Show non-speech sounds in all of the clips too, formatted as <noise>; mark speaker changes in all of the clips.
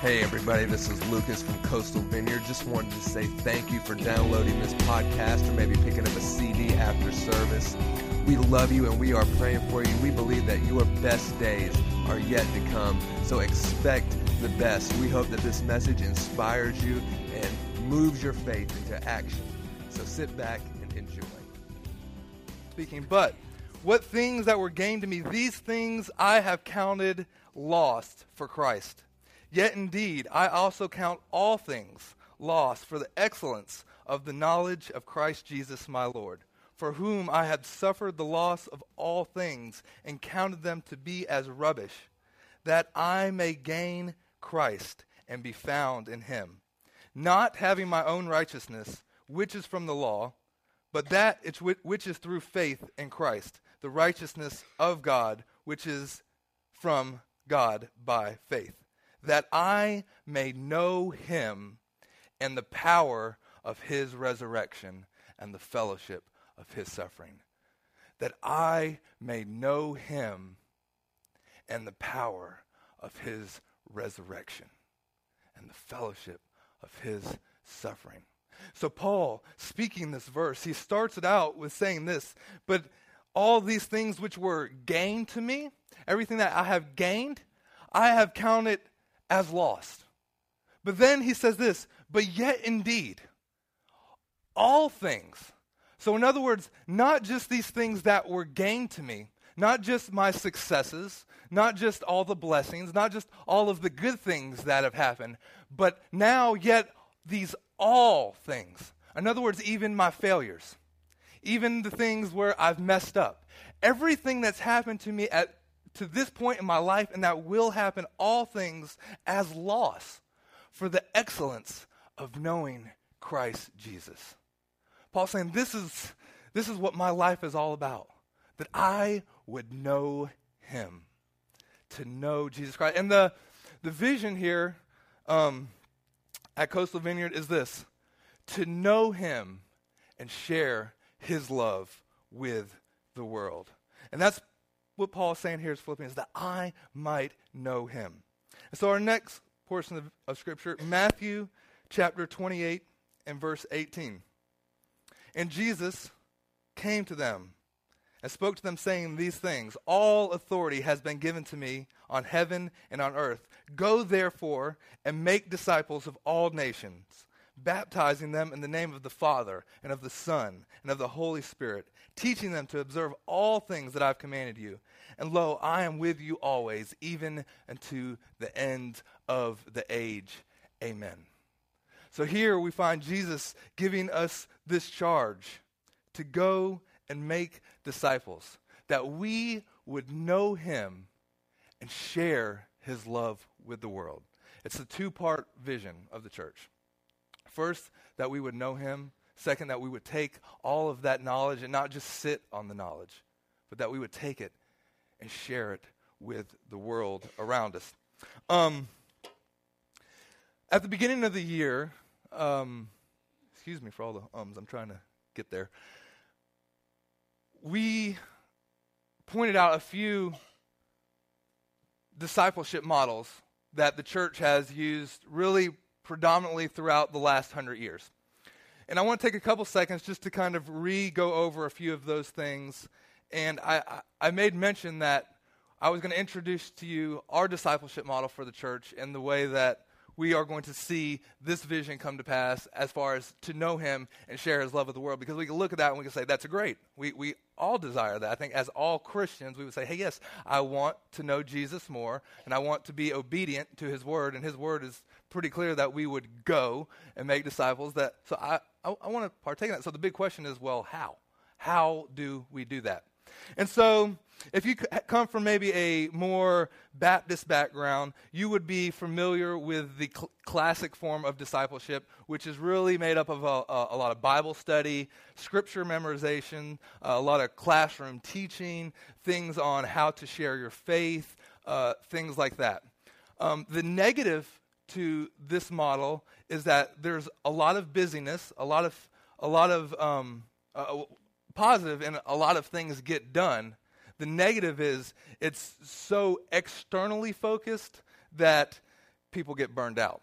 Speaker 1: Hey, everybody, this is Lucas from Coastal Vineyard. Just wanted to say thank you for downloading this podcast or maybe picking up a CD after service. We love you and we are praying for you. We believe that your best days are yet to come, so expect the best. We hope that this message inspires you and moves your faith into action. So sit back and enjoy.
Speaker 2: Speaking, but what things that were gained to me, these things I have counted lost for Christ. Yet indeed, I also count all things lost for the excellence of the knowledge of Christ Jesus my Lord, for whom I have suffered the loss of all things and counted them to be as rubbish, that I may gain Christ and be found in him, not having my own righteousness, which is from the law, but that which is through faith in Christ, the righteousness of God, which is from God by faith that I may know him and the power of his resurrection and the fellowship of his suffering. That I may know him and the power of his resurrection and the fellowship of his suffering. So, Paul, speaking this verse, he starts it out with saying this, but all these things which were gained to me, everything that I have gained, I have counted as lost. But then he says this, but yet indeed, all things. So, in other words, not just these things that were gained to me, not just my successes, not just all the blessings, not just all of the good things that have happened, but now yet these all things. In other words, even my failures, even the things where I've messed up. Everything that's happened to me at to this point in my life, and that will happen all things as loss for the excellence of knowing Christ Jesus. Paul's saying this is, this is what my life is all about that I would know him, to know Jesus Christ. And the, the vision here um, at Coastal Vineyard is this to know him and share his love with the world. And that's what Paul is saying here is Philippians, that I might know him. And so our next portion of, of Scripture, Matthew chapter 28 and verse 18. And Jesus came to them and spoke to them, saying these things All authority has been given to me on heaven and on earth. Go therefore and make disciples of all nations baptizing them in the name of the Father and of the Son and of the Holy Spirit, teaching them to observe all things that I've commanded you. And lo, I am with you always, even unto the end of the age. Amen. So here we find Jesus giving us this charge to go and make disciples, that we would know him and share his love with the world. It's a two part vision of the church. First, that we would know him. Second, that we would take all of that knowledge and not just sit on the knowledge, but that we would take it and share it with the world around us. Um, at the beginning of the year, um, excuse me for all the ums, I'm trying to get there. We pointed out a few discipleship models that the church has used really predominantly throughout the last hundred years. And I want to take a couple seconds just to kind of re go over a few of those things. And I, I, I made mention that I was going to introduce to you our discipleship model for the church and the way that we are going to see this vision come to pass as far as to know him and share his love with the world. Because we can look at that and we can say, that's great. We, we all desire that. I think as all Christians, we would say, hey, yes, I want to know Jesus more and I want to be obedient to his word. And his word is pretty clear that we would go and make disciples. That So I, I, I want to partake in that. So the big question is, well, how? How do we do that? And so if you come from maybe a more Baptist background, you would be familiar with the cl- classic form of discipleship, which is really made up of a, a, a lot of Bible study, scripture memorization, uh, a lot of classroom teaching, things on how to share your faith, uh, things like that. Um, the negative to this model is that there's a lot of busyness, a lot of a lot of um, uh, positive, and a lot of things get done the negative is it's so externally focused that people get burned out.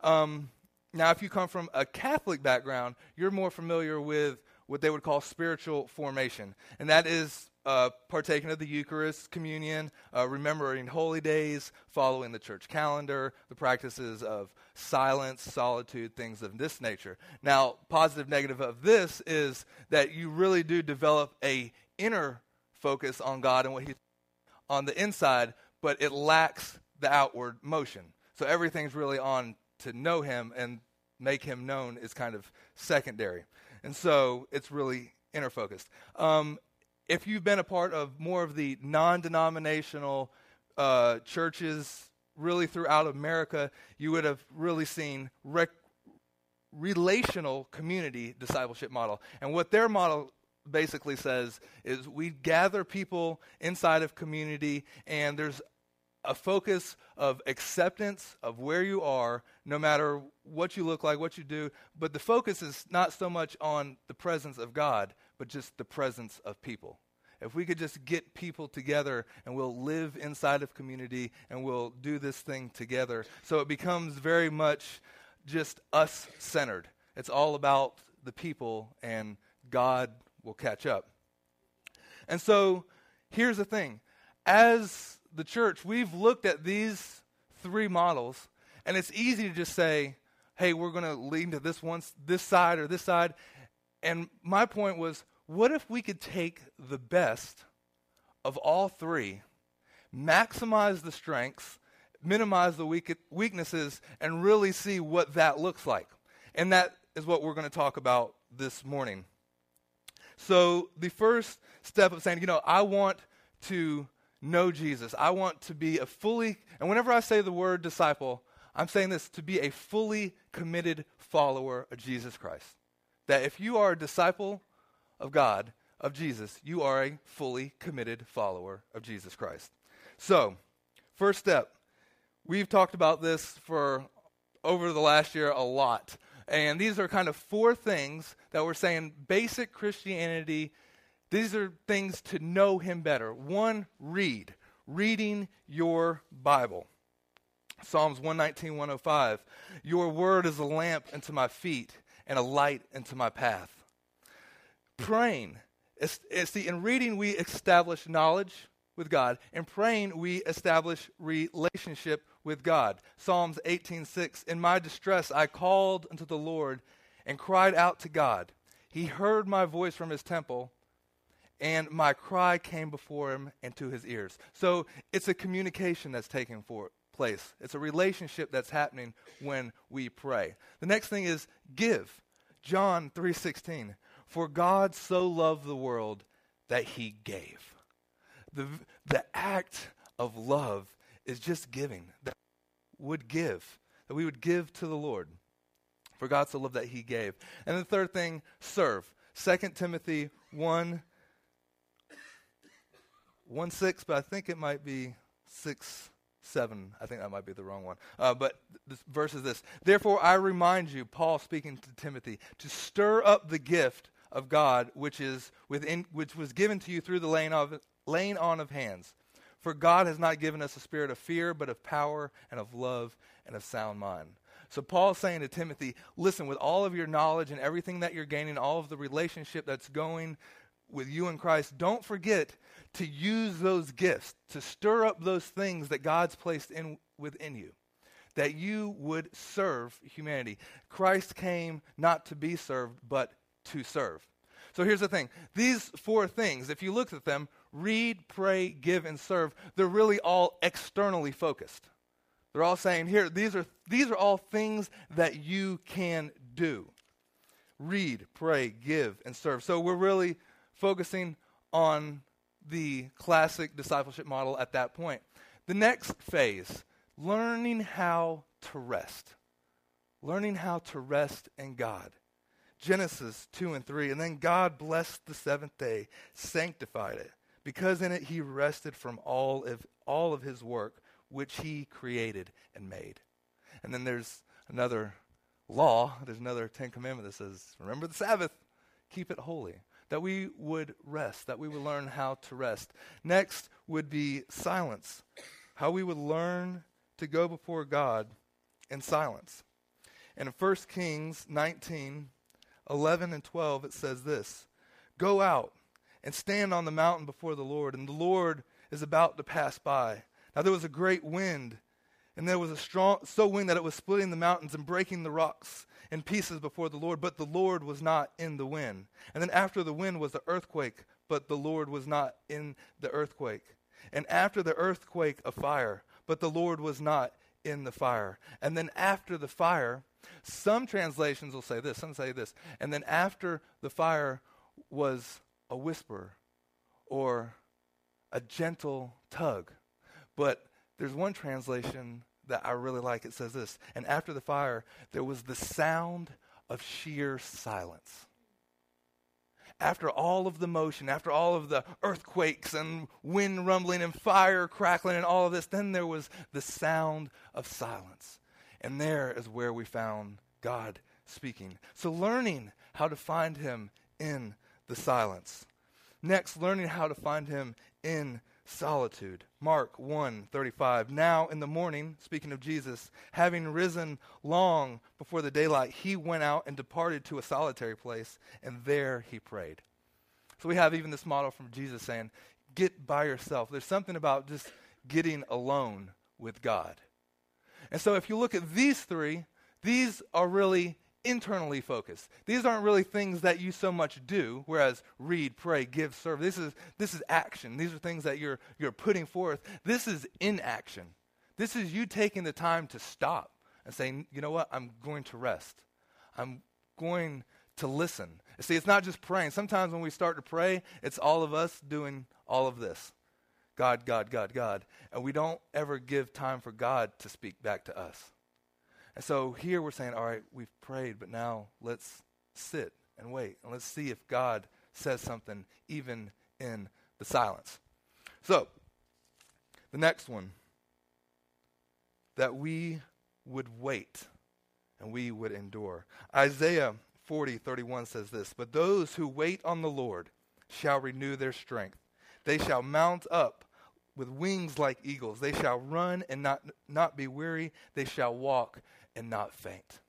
Speaker 2: Um, now, if you come from a Catholic background, you're more familiar with what they would call spiritual formation, and that is uh, partaking of the Eucharist, communion, uh, remembering holy days, following the church calendar, the practices of silence, solitude, things of this nature. Now, positive, negative of this is that you really do develop a inner focus on God and what He's on the inside, but it lacks the outward motion. So everything's really on to know Him and make Him known is kind of secondary. And so it's really inner focused. Um, if you've been a part of more of the non denominational uh, churches really throughout America, you would have really seen rec- relational community discipleship model. And what their model basically says is we gather people inside of community and there's a focus of acceptance of where you are, no matter what you look like, what you do. But the focus is not so much on the presence of God, but just the presence of people. If we could just get people together and we'll live inside of community and we'll do this thing together. So it becomes very much just us centered. It's all about the people and God will catch up. And so here's the thing as the church, we've looked at these three models, and it's easy to just say, hey, we're going to lean to this one, this side or this side. And my point was, what if we could take the best of all three, maximize the strengths, minimize the weak- weaknesses, and really see what that looks like? And that is what we're going to talk about this morning. So, the first step of saying, you know, I want to know Jesus, I want to be a fully, and whenever I say the word disciple, I'm saying this to be a fully committed follower of Jesus Christ. That if you are a disciple of God, of Jesus, you are a fully committed follower of Jesus Christ. So, first step, we've talked about this for over the last year a lot. And these are kind of four things that we're saying basic Christianity. These are things to know Him better. One, read. Reading your Bible. Psalms 119, 105. Your word is a lamp unto my feet and a light into my path praying. It's, it's in reading, we establish knowledge with God. In praying, we establish relationship with God. Psalms 18:6 In my distress I called unto the Lord and cried out to God. He heard my voice from his temple, and my cry came before him and to his ears. So it's a communication that's taking for, place. It's a relationship that's happening when we pray. The next thing is give. John 3:16 for God so loved the world that he gave. The, the act of love is just giving, that would give, that we would give to the Lord. For God so loved that he gave. And the third thing, serve. 2 Timothy 1, 1 6, but I think it might be 6 7. I think that might be the wrong one. Uh, but this verse is this Therefore, I remind you, Paul speaking to Timothy, to stir up the gift of God which is within which was given to you through the laying of laying on of hands. For God has not given us a spirit of fear, but of power and of love and of sound mind. So Paul's saying to Timothy, listen, with all of your knowledge and everything that you're gaining, all of the relationship that's going with you in Christ, don't forget to use those gifts to stir up those things that God's placed in within you. That you would serve humanity. Christ came not to be served, but to serve. So here's the thing these four things, if you look at them read, pray, give, and serve they're really all externally focused. They're all saying, here, these are, these are all things that you can do. Read, pray, give, and serve. So we're really focusing on the classic discipleship model at that point. The next phase, learning how to rest. Learning how to rest in God. Genesis 2 and 3. And then God blessed the seventh day, sanctified it, because in it he rested from all of, all of his work which he created and made. And then there's another law, there's another Ten Commandment that says, remember the Sabbath, keep it holy. That we would rest, that we would learn how to rest. Next would be silence, how we would learn to go before God in silence. And in 1 Kings 19, 11 and 12, it says this Go out and stand on the mountain before the Lord, and the Lord is about to pass by. Now there was a great wind, and there was a strong so wind that it was splitting the mountains and breaking the rocks in pieces before the Lord, but the Lord was not in the wind. And then after the wind was the earthquake, but the Lord was not in the earthquake. And after the earthquake, a fire, but the Lord was not in the fire. And then after the fire, some translations will say this, some say this. And then after the fire was a whisper or a gentle tug. But there's one translation that I really like. It says this And after the fire, there was the sound of sheer silence. After all of the motion, after all of the earthquakes and wind rumbling and fire crackling and all of this, then there was the sound of silence. And there is where we found God speaking. So, learning how to find Him in the silence. Next, learning how to find Him in solitude. Mark 1:35 Now in the morning, speaking of Jesus, having risen long before the daylight, he went out and departed to a solitary place, and there he prayed. So we have even this model from Jesus saying, get by yourself. There's something about just getting alone with God. And so if you look at these three, these are really internally focused. These aren't really things that you so much do, whereas read, pray, give, serve. This is, this is action. These are things that you're, you're putting forth. This is inaction. This is you taking the time to stop and saying, you know what, I'm going to rest. I'm going to listen. See, it's not just praying. Sometimes when we start to pray, it's all of us doing all of this God, God, God, God. And we don't ever give time for God to speak back to us. And so here we're saying, all right, we've prayed, but now let's sit and wait and let's see if God says something even in the silence. So, the next one that we would wait and we would endure. Isaiah 40, 31 says this But those who wait on the Lord shall renew their strength. They shall mount up with wings like eagles. They shall run and not, not be weary. They shall walk and not faint.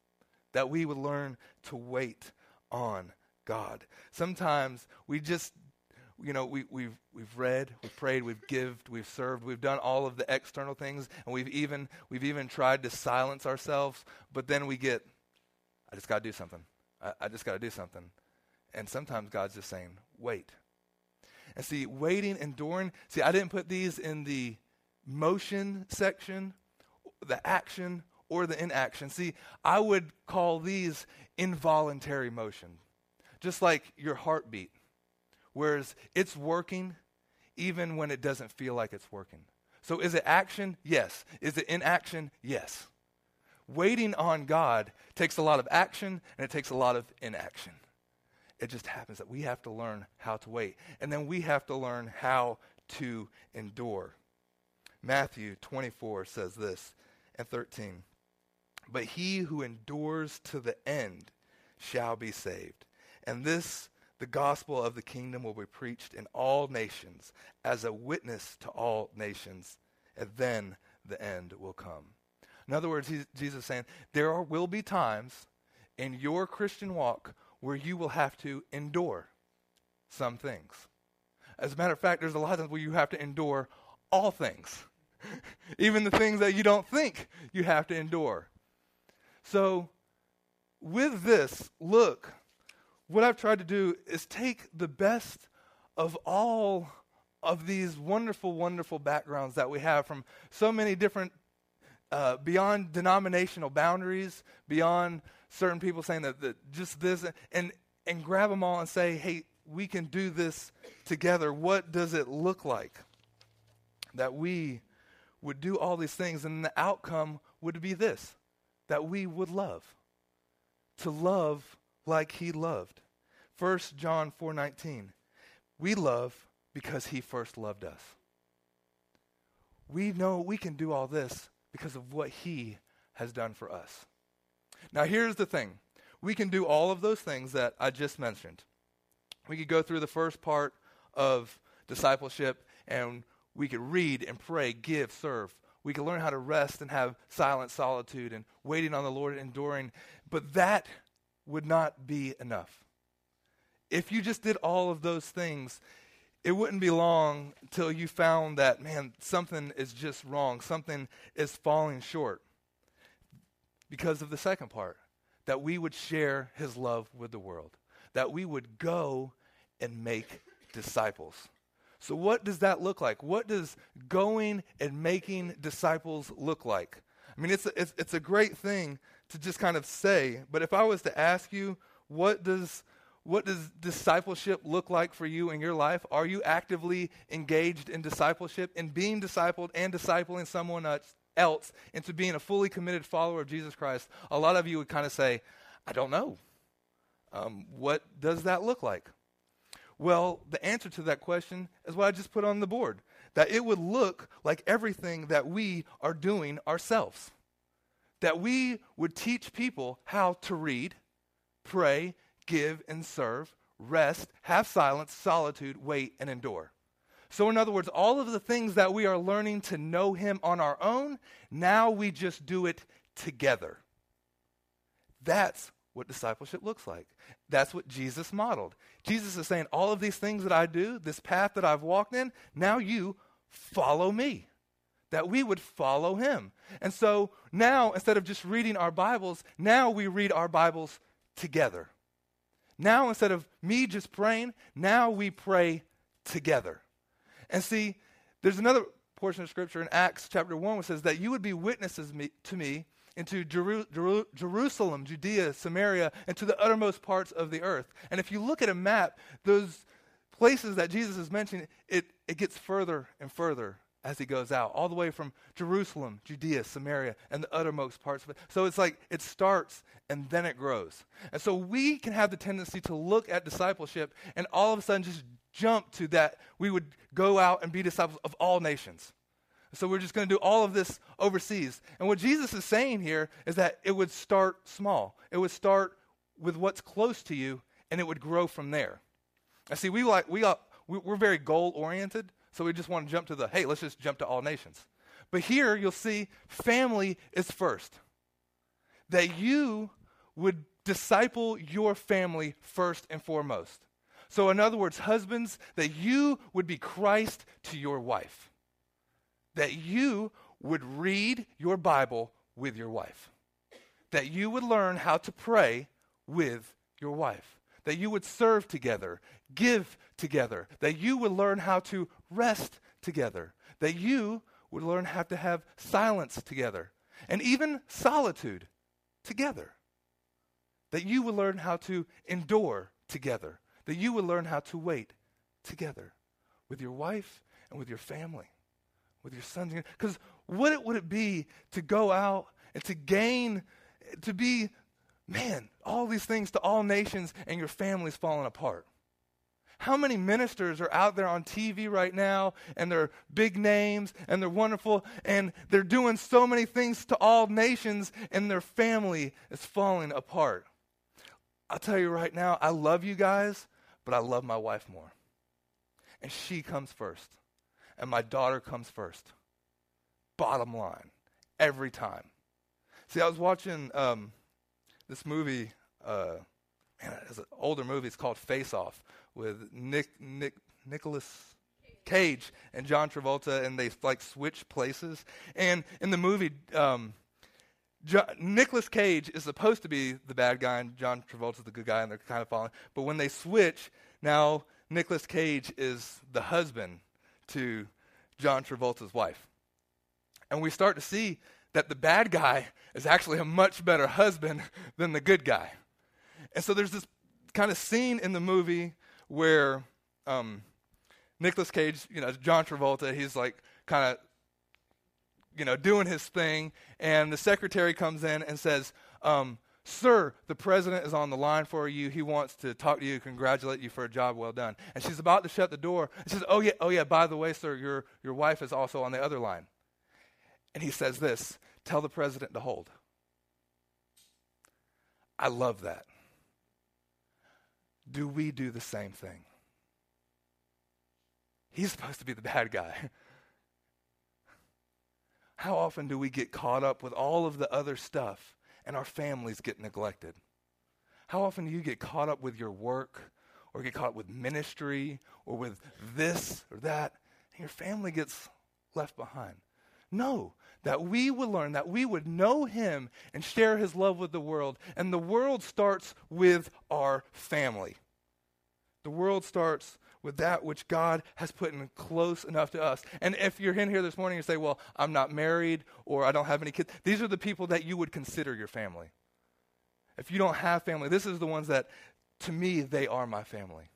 Speaker 2: That we would learn to wait on God. Sometimes we just, you know, we, we've, we've read, we've prayed, we've given, we've served, we've done all of the external things, and we've even, we've even tried to silence ourselves, but then we get, I just got to do something. I, I just got to do something. And sometimes God's just saying, wait. And see, waiting, enduring, see, I didn't put these in the motion section, the action, or the inaction. See, I would call these involuntary motion, just like your heartbeat, whereas it's working even when it doesn't feel like it's working. So is it action? Yes. Is it inaction? Yes. Waiting on God takes a lot of action and it takes a lot of inaction. It just happens that we have to learn how to wait. And then we have to learn how to endure. Matthew 24 says this and 13. But he who endures to the end shall be saved. And this, the gospel of the kingdom, will be preached in all nations as a witness to all nations, and then the end will come. In other words, Jesus is saying there are, will be times in your Christian walk where you will have to endure some things. As a matter of fact, there's a lot of times where you have to endure all things, <laughs> even the things that you don't think you have to endure. So, with this, look, what I've tried to do is take the best of all of these wonderful, wonderful backgrounds that we have from so many different, uh, beyond denominational boundaries, beyond certain people saying that, that just this, and, and grab them all and say, hey, we can do this together. What does it look like? That we would do all these things, and the outcome would be this that we would love. To love like he loved. 1 John 4:19. We love because he first loved us. We know we can do all this because of what he has done for us. Now here's the thing. We can do all of those things that I just mentioned. We could go through the first part of discipleship and we could read and pray, give, serve. We can learn how to rest and have silent solitude and waiting on the Lord and enduring. But that would not be enough. If you just did all of those things, it wouldn't be long till you found that, man, something is just wrong. Something is falling short. Because of the second part, that we would share his love with the world, that we would go and make disciples. So, what does that look like? What does going and making disciples look like? I mean, it's a, it's, it's a great thing to just kind of say, but if I was to ask you, what does what does discipleship look like for you in your life? Are you actively engaged in discipleship, in being discipled and discipling someone else into being a fully committed follower of Jesus Christ? A lot of you would kind of say, I don't know. Um, what does that look like? Well, the answer to that question is what I just put on the board that it would look like everything that we are doing ourselves. That we would teach people how to read, pray, give, and serve, rest, have silence, solitude, wait, and endure. So, in other words, all of the things that we are learning to know Him on our own, now we just do it together. That's what discipleship looks like. That's what Jesus modeled. Jesus is saying, All of these things that I do, this path that I've walked in, now you follow me. That we would follow him. And so now, instead of just reading our Bibles, now we read our Bibles together. Now, instead of me just praying, now we pray together. And see, there's another portion of Scripture in Acts chapter 1 which says that you would be witnesses me, to me into Jeru- Jeru- Jerusalem, Judea, Samaria, and to the uttermost parts of the earth. And if you look at a map, those places that Jesus is mentioning, it, it gets further and further as he goes out, all the way from Jerusalem, Judea, Samaria, and the uttermost parts of it. So it's like it starts and then it grows. And so we can have the tendency to look at discipleship and all of a sudden just jump to that we would go out and be disciples of all nations. So we're just going to do all of this overseas. And what Jesus is saying here is that it would start small. It would start with what's close to you, and it would grow from there. I see. We like we uh, are, we're very goal oriented, so we just want to jump to the hey, let's just jump to all nations. But here you'll see family is first. That you would disciple your family first and foremost. So, in other words, husbands, that you would be Christ to your wife that you would read your Bible with your wife, that you would learn how to pray with your wife, that you would serve together, give together, that you would learn how to rest together, that you would learn how to have silence together, and even solitude together, that you would learn how to endure together, that you would learn how to wait together with your wife and with your family with your sons. Because what it, would it be to go out and to gain, to be, man, all these things to all nations and your family's falling apart? How many ministers are out there on TV right now and they're big names and they're wonderful and they're doing so many things to all nations and their family is falling apart? I'll tell you right now, I love you guys, but I love my wife more. And she comes first and my daughter comes first. Bottom line, every time. See, I was watching um, this movie. Uh, man, it's an older movie. It's called Face Off with Nick Nick Nicolas Cage and John Travolta, and they like switch places. And in the movie, um, John, Nicolas Cage is supposed to be the bad guy, and John Travolta's the good guy, and they're kind of following. But when they switch, now Nicolas Cage is the husband to John Travolta's wife. And we start to see that the bad guy is actually a much better husband than the good guy. And so there's this kind of scene in the movie where um, Nicolas Cage, you know, John Travolta, he's like kind of, you know, doing his thing, and the secretary comes in and says, um, Sir, the president is on the line for you. He wants to talk to you, congratulate you for a job well done. And she's about to shut the door. And she says, Oh, yeah, oh, yeah, by the way, sir, your, your wife is also on the other line. And he says this Tell the president to hold. I love that. Do we do the same thing? He's supposed to be the bad guy. <laughs> how often do we get caught up with all of the other stuff and our families get neglected? How often do you get caught up with your work or get caught up with ministry or with this or that and your family gets left behind? No, that we would learn, that we would know Him and share His love with the world. And the world starts with our family. The world starts with that which God has put in close enough to us. And if you're in here this morning and say, Well, I'm not married or I don't have any kids, these are the people that you would consider your family. If you don't have family, this is the ones that, to me, they are my family.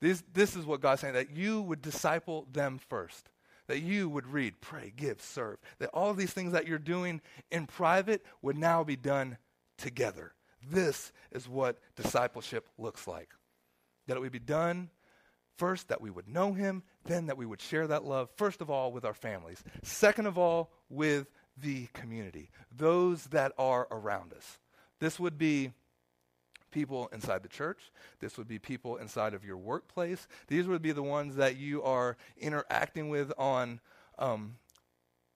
Speaker 2: This, this is what God's saying that you would disciple them first. That you would read, pray, give, serve. That all these things that you're doing in private would now be done together. This is what discipleship looks like. That it would be done First, that we would know him, then that we would share that love, first of all, with our families. Second of all, with the community, those that are around us. This would be people inside the church. This would be people inside of your workplace. These would be the ones that you are interacting with on um,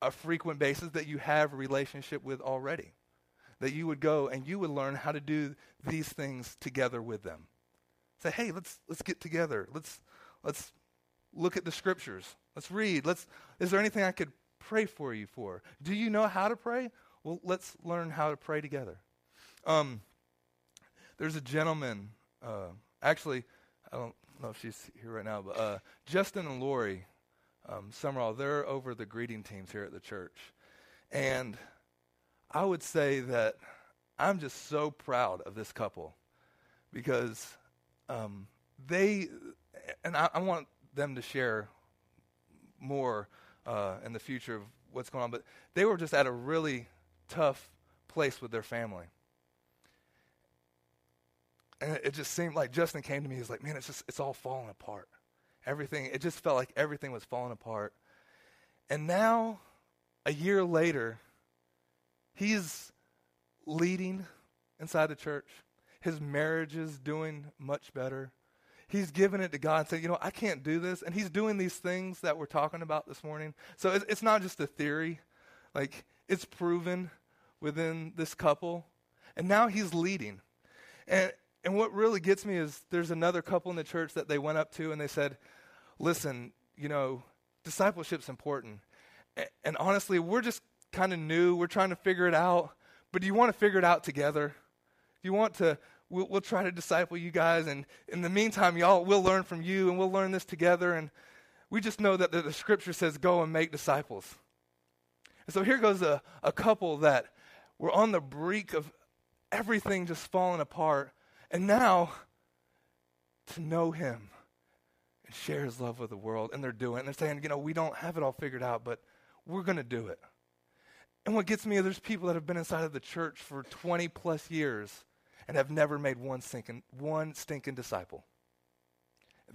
Speaker 2: a frequent basis that you have a relationship with already. That you would go and you would learn how to do these things together with them. Say, hey, let's let's get together. Let's Let's look at the scriptures. Let's read. Let's is there anything I could pray for you for? Do you know how to pray? Well, let's learn how to pray together. Um, there's a gentleman, uh, actually, I don't know if she's here right now, but uh, Justin and Lori um, Summerall, they're over the greeting teams here at the church. And I would say that I'm just so proud of this couple because um, they and I, I, want them to share more uh, in the future of what's going on, but they were just at a really tough place with their family. And it just seemed like Justin came to me. He's like, "Man, it's just it's all falling apart. Everything. It just felt like everything was falling apart." And now, a year later, he's leading inside the church. His marriage is doing much better he's given it to God and saying, you know, I can't do this. And he's doing these things that we're talking about this morning. So it's, it's not just a theory, like, it's proven within this couple. And now he's leading. And, and what really gets me is there's another couple in the church that they went up to and they said, listen, you know, discipleship's important. And, and honestly, we're just kind of new. We're trying to figure it out. But do you want to figure it out together? Do you want to we'll, we'll try to disciple you guys. And in the meantime, y'all, we'll learn from you and we'll learn this together. And we just know that the, the scripture says, go and make disciples. And so here goes a, a couple that were on the brink of everything just falling apart. And now, to know him and share his love with the world. And they're doing it. And they're saying, you know, we don't have it all figured out, but we're going to do it. And what gets me is there's people that have been inside of the church for 20 plus years and have never made one stinking, one stinking disciple.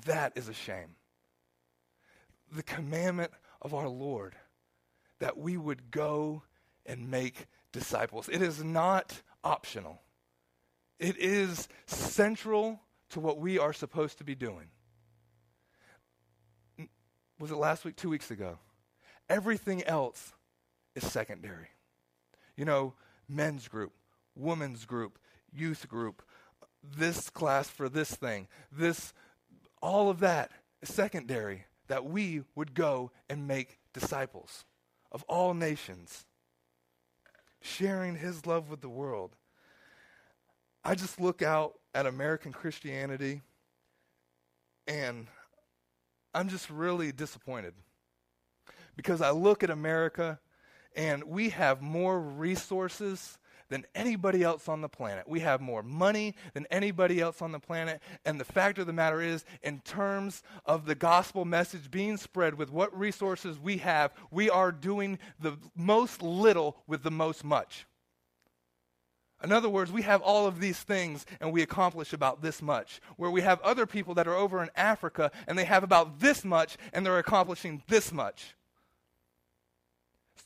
Speaker 2: That is a shame. The commandment of our Lord that we would go and make disciples. It is not optional. It is central to what we are supposed to be doing. Was it last week, two weeks ago? Everything else is secondary. You know, men's group, women's group, youth group, this class for this thing, this, all of that is secondary, that we would go and make disciples of all nations, sharing his love with the world. I just look out at American Christianity and I'm just really disappointed because I look at America and we have more resources than anybody else on the planet. We have more money than anybody else on the planet. And the fact of the matter is, in terms of the gospel message being spread with what resources we have, we are doing the most little with the most much. In other words, we have all of these things and we accomplish about this much. Where we have other people that are over in Africa and they have about this much and they're accomplishing this much.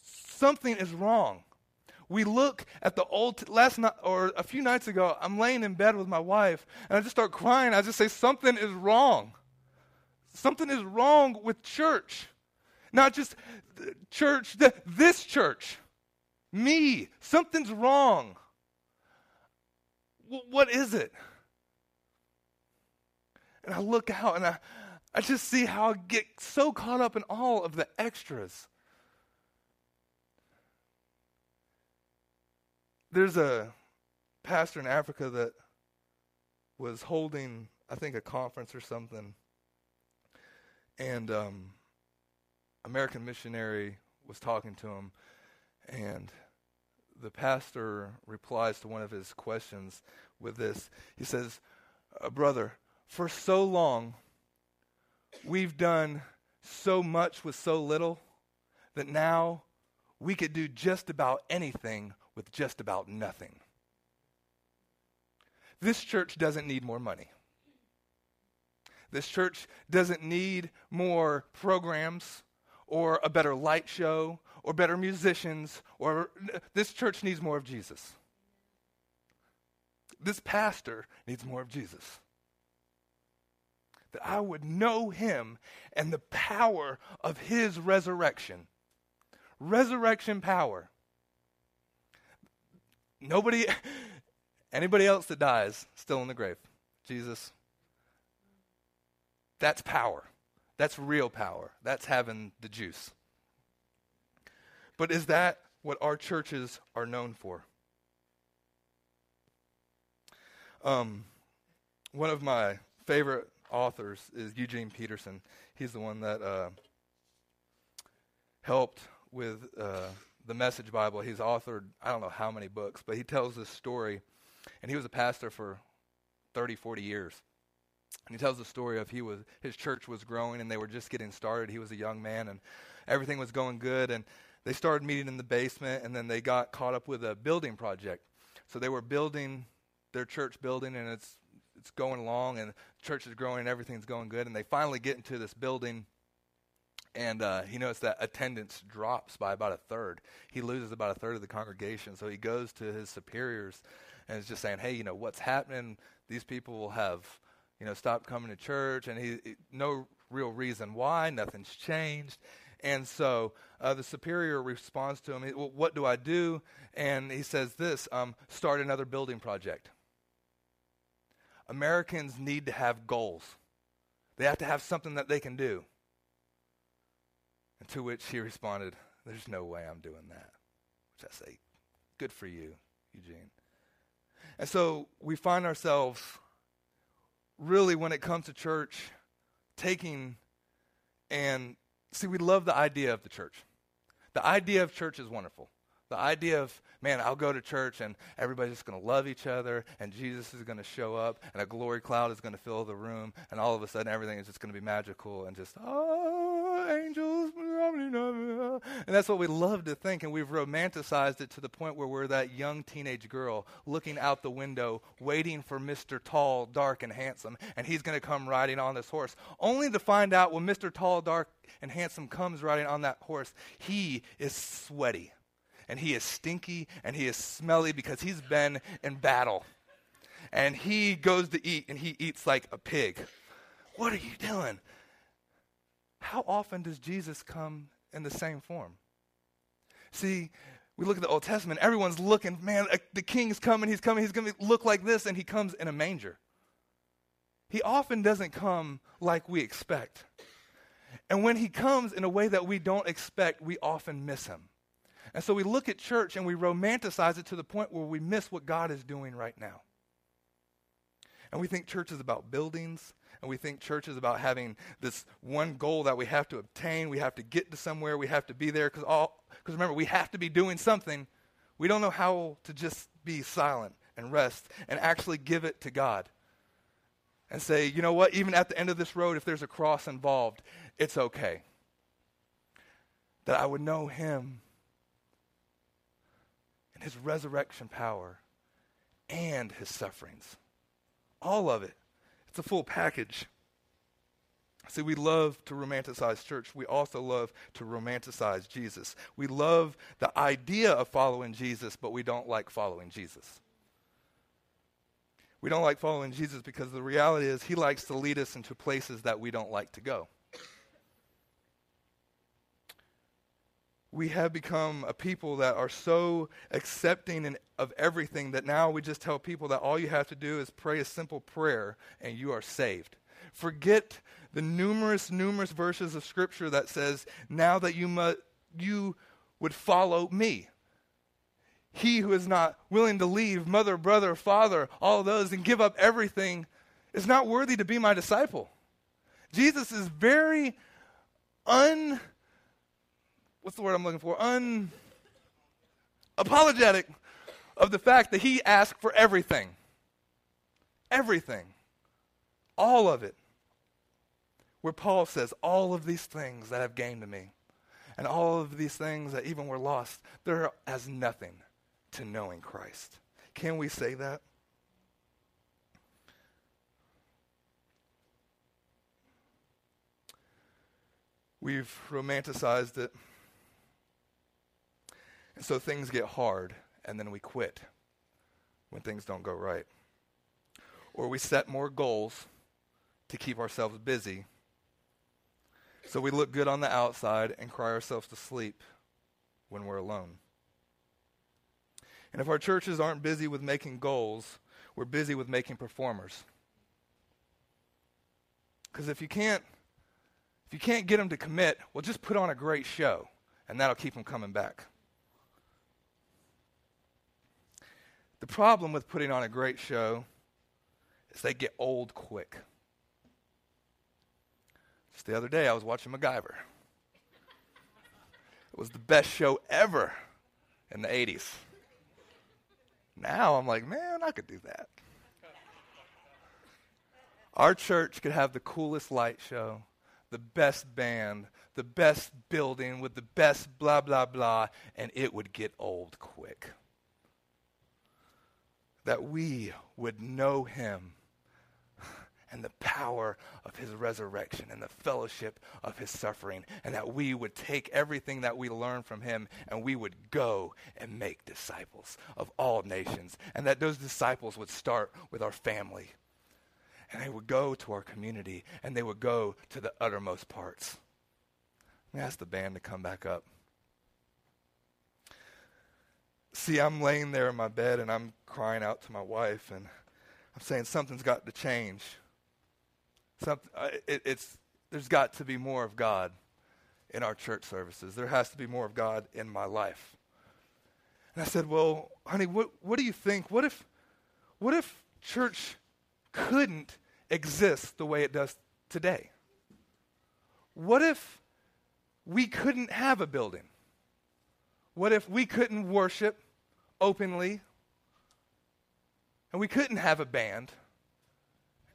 Speaker 2: Something is wrong we look at the old last night or a few nights ago i'm laying in bed with my wife and i just start crying i just say something is wrong something is wrong with church Not just church, the, this church. Me. Something's wrong. W- what is it? And I look out and I, I just see how I get so caught up in all of the extras. There's a pastor in Africa that was holding, I think, a conference or something. And um, American missionary was talking to him, and the pastor replies to one of his questions with this. He says, uh, Brother, for so long, we've done so much with so little that now we could do just about anything with just about nothing. This church doesn't need more money. This church doesn't need more programs or a better light show or better musicians or this church needs more of Jesus. This pastor needs more of Jesus. That I would know him and the power of his resurrection. Resurrection power. Nobody <laughs> Anybody else that dies, still in the grave. Jesus. That's power. That's real power. That's having the juice. But is that what our churches are known for? Um, one of my favorite authors is Eugene Peterson. He's the one that uh, helped with uh, the Message Bible. He's authored, I don't know how many books, but he tells this story and he was a pastor for 30, 40 years. And he tells the story of he was his church was growing and they were just getting started. He was a young man and everything was going good and they started meeting in the basement and then they got caught up with a building project. So they were building their church building and it's it's going along and the church is growing and everything's going good and they finally get into this building and uh, he noticed that attendance drops by about a third. He loses about a third of the congregation. So he goes to his superiors and is just saying, hey, you know, what's happening? These people will have, you know, stopped coming to church, and he, no real reason why, nothing's changed. And so uh, the superior responds to him, well, What do I do? And he says this um, start another building project. Americans need to have goals, they have to have something that they can do. To which he responded, There's no way I'm doing that. Which I say, Good for you, Eugene. And so we find ourselves really, when it comes to church, taking and see, we love the idea of the church. The idea of church is wonderful. The idea of, man, I'll go to church and everybody's just going to love each other and Jesus is going to show up and a glory cloud is going to fill the room and all of a sudden everything is just going to be magical and just, oh, angels. And that's what we love to think. And we've romanticized it to the point where we're that young teenage girl looking out the window, waiting for Mr. Tall, Dark, and Handsome. And he's going to come riding on this horse, only to find out when Mr. Tall, Dark, and Handsome comes riding on that horse, he is sweaty and he is stinky and he is smelly because he's been in battle. And he goes to eat and he eats like a pig. What are you doing? How often does Jesus come in the same form? See, we look at the Old Testament, everyone's looking, man, the king is coming, he's coming, he's going to look like this, and he comes in a manger. He often doesn't come like we expect. And when he comes in a way that we don't expect, we often miss him. And so we look at church and we romanticize it to the point where we miss what God is doing right now. And we think church is about buildings, and we think church is about having this one goal that we have to obtain. We have to get to somewhere. We have to be there because all because remember we have to be doing something. We don't know how to just be silent and rest and actually give it to God. And say, you know what, even at the end of this road, if there's a cross involved, it's okay. That I would know Him and his resurrection power, and his sufferings. All of it. It's a full package. See, we love to romanticize church. We also love to romanticize Jesus. We love the idea of following Jesus, but we don't like following Jesus. We don't like following Jesus because the reality is he likes to lead us into places that we don't like to go. We have become a people that are so accepting of everything that now we just tell people that all you have to do is pray a simple prayer and you are saved. Forget the numerous, numerous verses of Scripture that says, now that you, mu- you would follow me. He who is not willing to leave mother, brother, father, all those, and give up everything is not worthy to be my disciple. Jesus is very un what's the word I'm looking for? Unapologetic of the fact that he asked for everything. Everything. All of it. Where Paul says, All of these things that have gained to me, and all of these things that even were lost, they're as nothing to knowing Christ. Can we say that? We've romanticized it. And so things get hard, and then we quit when things don't go right. Or we set more goals to keep ourselves busy. So we look good on the outside and cry ourselves to sleep when we're alone. And if our churches aren't busy with making goals, we're busy with making performers. Because if you can't if you can't get them to commit, well just put on a great show and that'll keep them coming back. The problem with putting on a great show is they get old quick. Just the other day, I was watching MacGyver. It was the best show ever in the 80s. Now I'm like, man, I could do that. Our church could have the coolest light show, the best band, the best building with the best blah, blah, blah, and it would get old quick that we would know him and the power of his resurrection and the fellowship of his suffering, and that we would take everything that we learn from him and we would go and make disciples of all nations, and that those disciples would start with our family, and they would go to our community, and they would go to the uttermost parts. Let me ask the band to come back up. See, I'm laying there in my bed and I'm crying out to my wife and I'm saying something's got to change. Something, it, it's, there's got to be more of God in our church services. There has to be more of God in my life. And I said, Well, honey, what, what do you think? What if, what if church couldn't exist the way it does today? What if we couldn't have a building? What if we couldn't worship openly and we couldn't have a band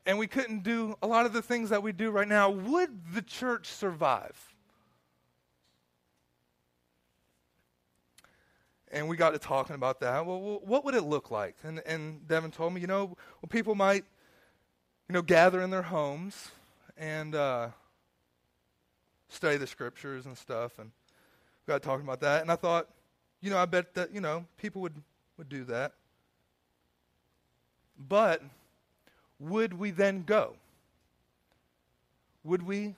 Speaker 2: and we couldn't do a lot of the things that we do right now? Would the church survive? And we got to talking about that. Well, what would it look like? And, and Devin told me, you know, well, people might, you know, gather in their homes and uh, study the scriptures and stuff. And got talking about that, and I thought, you know, I bet that you know people would would do that. But would we then go? Would we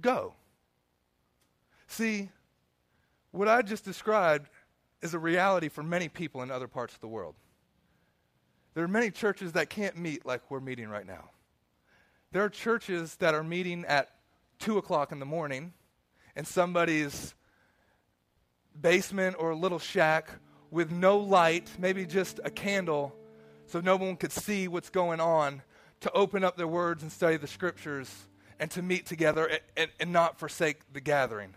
Speaker 2: go? See, what I just described is a reality for many people in other parts of the world. There are many churches that can't meet like we're meeting right now. There are churches that are meeting at 2 o'clock in the morning and somebody's basement or a little shack with no light, maybe just a candle, so no one could see what's going on, to open up their words and study the scriptures and to meet together and, and, and not forsake the gathering.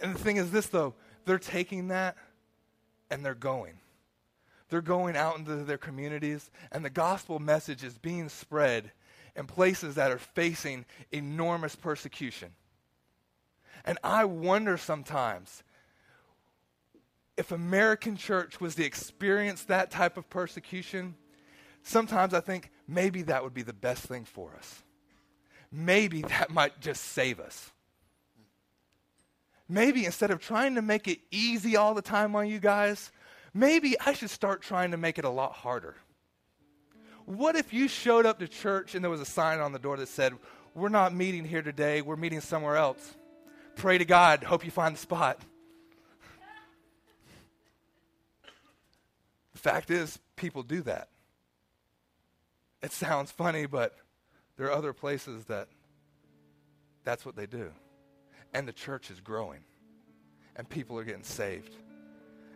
Speaker 2: And the thing is this, though, they're taking that and they're going. They're going out into their communities, and the gospel message is being spread in places that are facing enormous persecution. And I wonder sometimes if American church was to experience that type of persecution, sometimes I think maybe that would be the best thing for us. Maybe <laughs> that might just save us. Maybe instead of trying to make it easy all the time on you guys, maybe I should start trying to make it a lot harder. What if you showed up to church and there was a sign on the door that said, We're not meeting here today, we're meeting somewhere else? Pray to God, hope you find the spot. The fact is, people do that. It sounds funny, but there are other places that that's what they do. And the church is growing, and people are getting saved.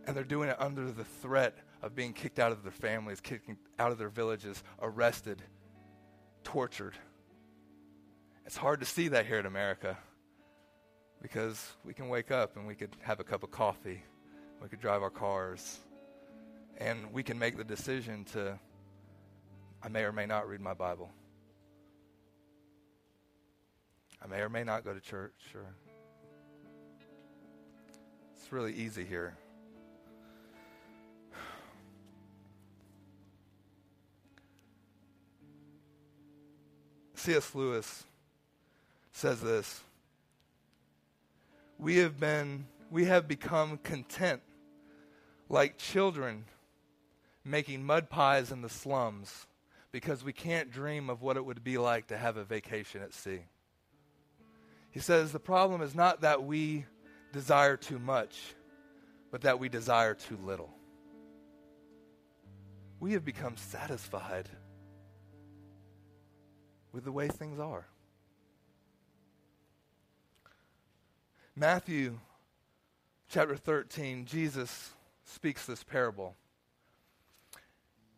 Speaker 2: And they're doing it under the threat of being kicked out of their families, kicked out of their villages, arrested, tortured. It's hard to see that here in America because we can wake up and we could have a cup of coffee, we could drive our cars, and we can make the decision to, I may or may not read my Bible. I may or may not go to church, or it's really easy here. <sighs> C.S. Lewis says this We have been, we have become content like children making mud pies in the slums because we can't dream of what it would be like to have a vacation at sea. He says the problem is not that we desire too much, but that we desire too little. We have become satisfied with the way things are. Matthew chapter 13, Jesus speaks this parable.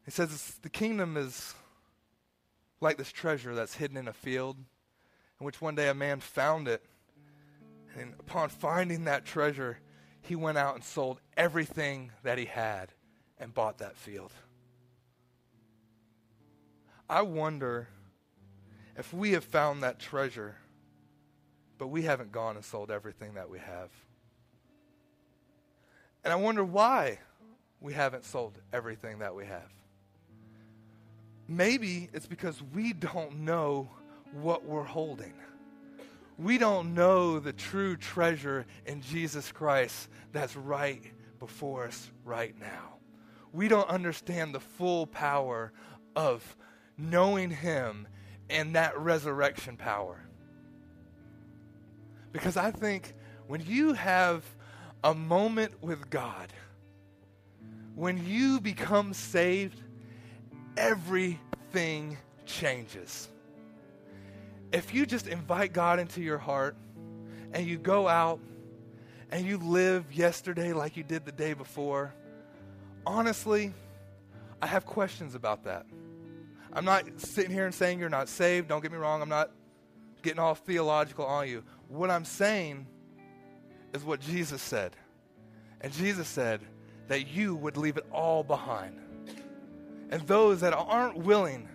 Speaker 2: He says the kingdom is like this treasure that's hidden in a field, in which one day a man found it. And upon finding that treasure, he went out and sold everything that he had and bought that field. I wonder if we have found that treasure, but we haven't gone and sold everything that we have. And I wonder why we haven't sold everything that we have. Maybe it's because we don't know what we're holding. We don't know the true treasure in Jesus Christ that's right before us right now. We don't understand the full power of knowing Him and that resurrection power. Because I think when you have a moment with God, when you become saved, everything changes. If you just invite God into your heart and you go out and you live yesterday like you did the day before, honestly, I have questions about that. I'm not sitting here and saying you're not saved. Don't get me wrong. I'm not getting all theological on you. What I'm saying is what Jesus said. And Jesus said that you would leave it all behind. And those that aren't willing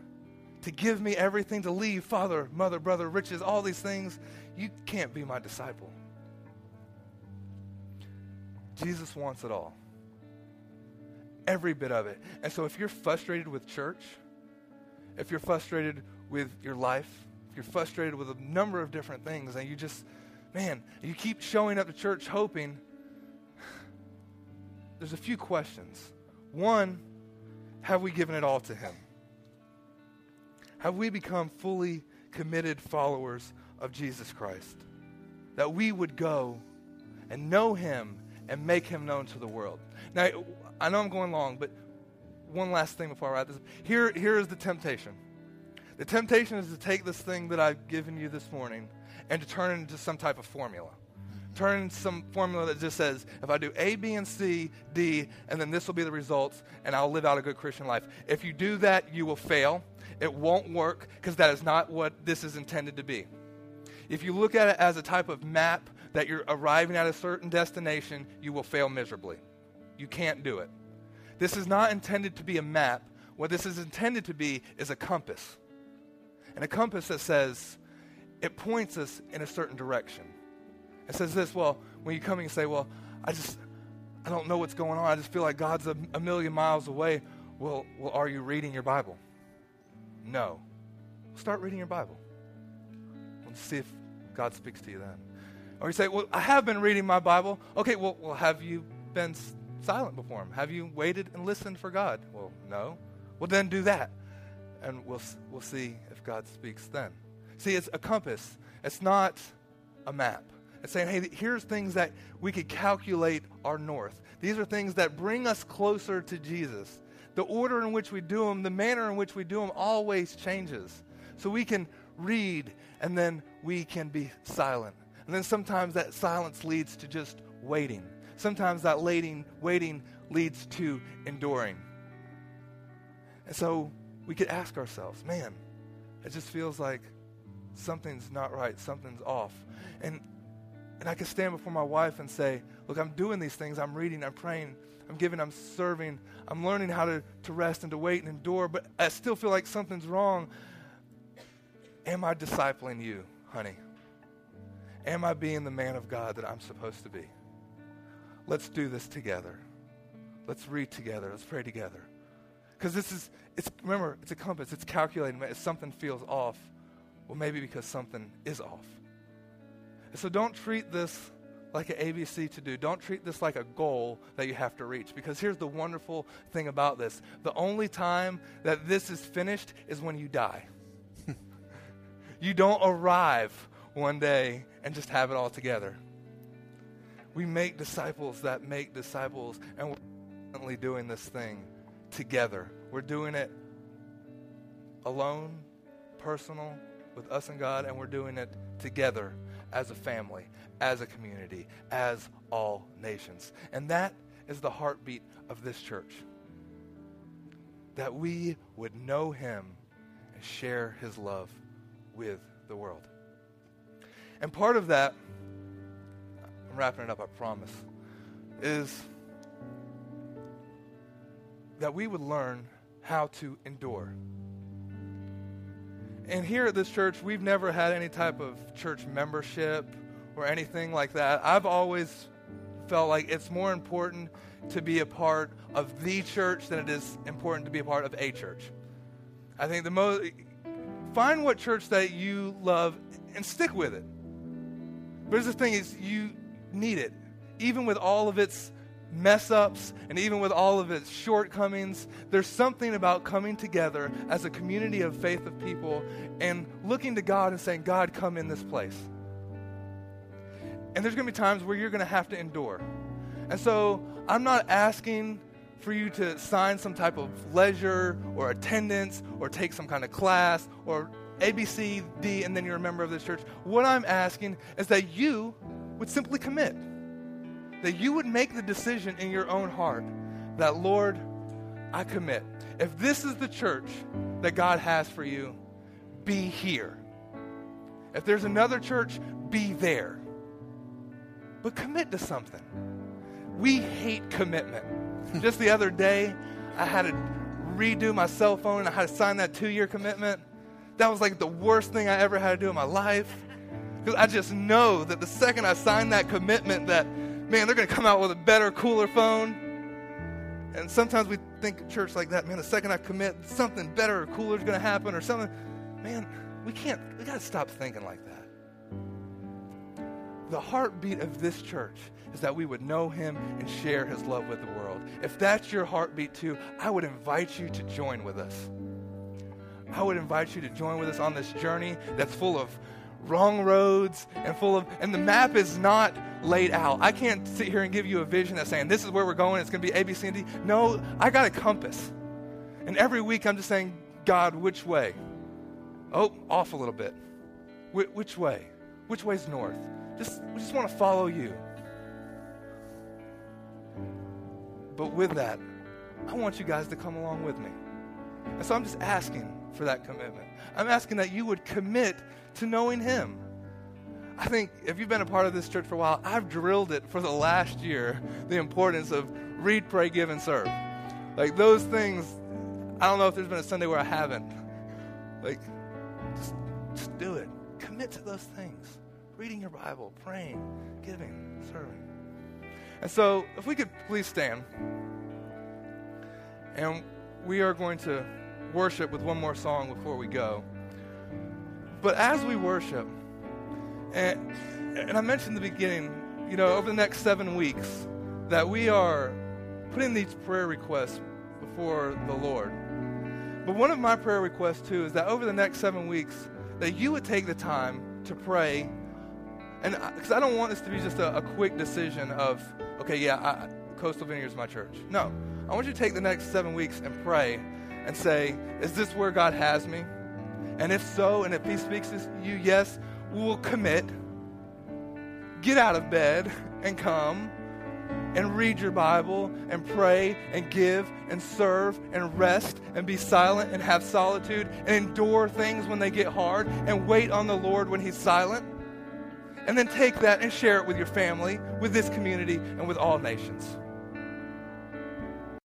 Speaker 2: to give me everything, to leave father, mother, brother, riches, all these things, you can't be my disciple. Jesus wants it all. Every bit of it. And so if you're frustrated with church, if you're frustrated with your life, if you're frustrated with a number of different things, and you just, man, you keep showing up to church hoping, <sighs> there's a few questions. One, have we given it all to Him? Have we become fully committed followers of Jesus Christ? That we would go and know Him and make Him known to the world. Now, I know I'm going long, but one last thing before I wrap this. up. Here, here is the temptation. The temptation is to take this thing that I've given you this morning and to turn it into some type of formula. Turn some formula that just says, if I do A, B, and C, D, and then this will be the results, and I'll live out a good Christian life. If you do that, you will fail. It won't work because that is not what this is intended to be. If you look at it as a type of map that you're arriving at a certain destination, you will fail miserably. You can't do it. This is not intended to be a map. What this is intended to be is a compass. And a compass that says, it points us in a certain direction. It says this, well, when you come and you say, well, I just, I don't know what's going on. I just feel like God's a, a million miles away. Well, well, are you reading your Bible? No. Start reading your Bible. Let's see if God speaks to you then. Or you say, well, I have been reading my Bible. Okay, well, well have you been silent before Him? Have you waited and listened for God? Well, no. Well, then do that. And we'll, we'll see if God speaks then. See, it's a compass. It's not a map. It's saying, hey, here's things that we could calculate our north. These are things that bring us closer to Jesus. The order in which we do them, the manner in which we do them always changes. So we can read and then we can be silent. And then sometimes that silence leads to just waiting. Sometimes that waiting, waiting leads to enduring. And so we could ask ourselves, man, it just feels like something's not right, something's off. And and I can stand before my wife and say, look, I'm doing these things. I'm reading, I'm praying, I'm giving, I'm serving, I'm learning how to, to rest and to wait and endure, but I still feel like something's wrong. Am I discipling you, honey? Am I being the man of God that I'm supposed to be? Let's do this together. Let's read together. Let's pray together. Because this is, it's, remember, it's a compass. It's calculating. If something feels off, well, maybe because something is off. And so don't treat this like an ABC to do. Don't treat this like a goal that you have to reach. Because here's the wonderful thing about this the only time that this is finished is when you die. <laughs> you don't arrive one day and just have it all together. We make disciples that make disciples, and we're constantly doing this thing together. We're doing it alone, personal, with us and God, and we're doing it together as a family, as a community, as all nations. And that is the heartbeat of this church. That we would know him and share his love with the world. And part of that, I'm wrapping it up, I promise, is that we would learn how to endure. And here at this church, we've never had any type of church membership or anything like that. I've always felt like it's more important to be a part of the church than it is important to be a part of a church. I think the most find what church that you love and stick with it. But here's the thing is you need it. Even with all of its mess ups and even with all of its shortcomings, there's something about coming together as a community of faith of people and looking to God and saying, God, come in this place. And there's going to be times where you're going to have to endure. And so I'm not asking for you to sign some type of leisure or attendance or take some kind of class or A, B, C, D, and then you're a member of this church. What I'm asking is that you would simply commit that you would make the decision in your own heart that, Lord, I commit. If this is the church that God has for you, be here. If there's another church, be there. But commit to something. We hate commitment. <laughs> Just the other day, I had to redo my cell phone and I had to sign that two year commitment. That was like the worst thing I ever had to do in my life. Because I just know that the second I signed that commitment, that man, they're going to come out with a better, cooler phone. And sometimes we think church like that, man, the second I commit, something better or cooler is going to happen or something. Man, we can't, we got to stop thinking like that. The heartbeat of this church is that we would know him and share his love with the world. If that's your heartbeat too, I would invite you to join with us. I would invite you to join with us on this journey that's full of wrong roads and full of, and the map is not laid out. I can't sit here and give you a vision that's saying, this is where we're going, it's going to be A, B, C, and D. No, I got a compass. And every week I'm just saying, God, which way? Oh, off a little bit. Wh- which way? Which way's north? Just, we just want to follow you. But with that, I want you guys to come along with me. And so I'm just asking for that commitment. I'm asking that you would commit to knowing Him. I think if you've been a part of this church for a while, I've drilled it for the last year the importance of read, pray, give, and serve. Like those things, I don't know if there's been a Sunday where I haven't. Like, just, just do it. Commit to those things. Reading your Bible, praying, giving, serving. And so, if we could please stand. And we are going to worship with one more song before we go. But as we worship, and, and I mentioned in the beginning, you know, over the next seven weeks, that we are putting these prayer requests before the Lord. But one of my prayer requests, too, is that over the next seven weeks, that you would take the time to pray And because I, I, don't want this to be just a, a quick decision of, okay, yeah, I, Coastal Vineyard is my church. No. I want you to take the next seven weeks and pray and say, is this where God has me? And if so, and if He speaks to you, yes, we will commit. Get out of bed and come and read your Bible and pray and give and serve and rest and be silent and have solitude and endure things when they get hard and wait on the Lord when He's silent. And then take that and share it with your family, with this community, and with all nations.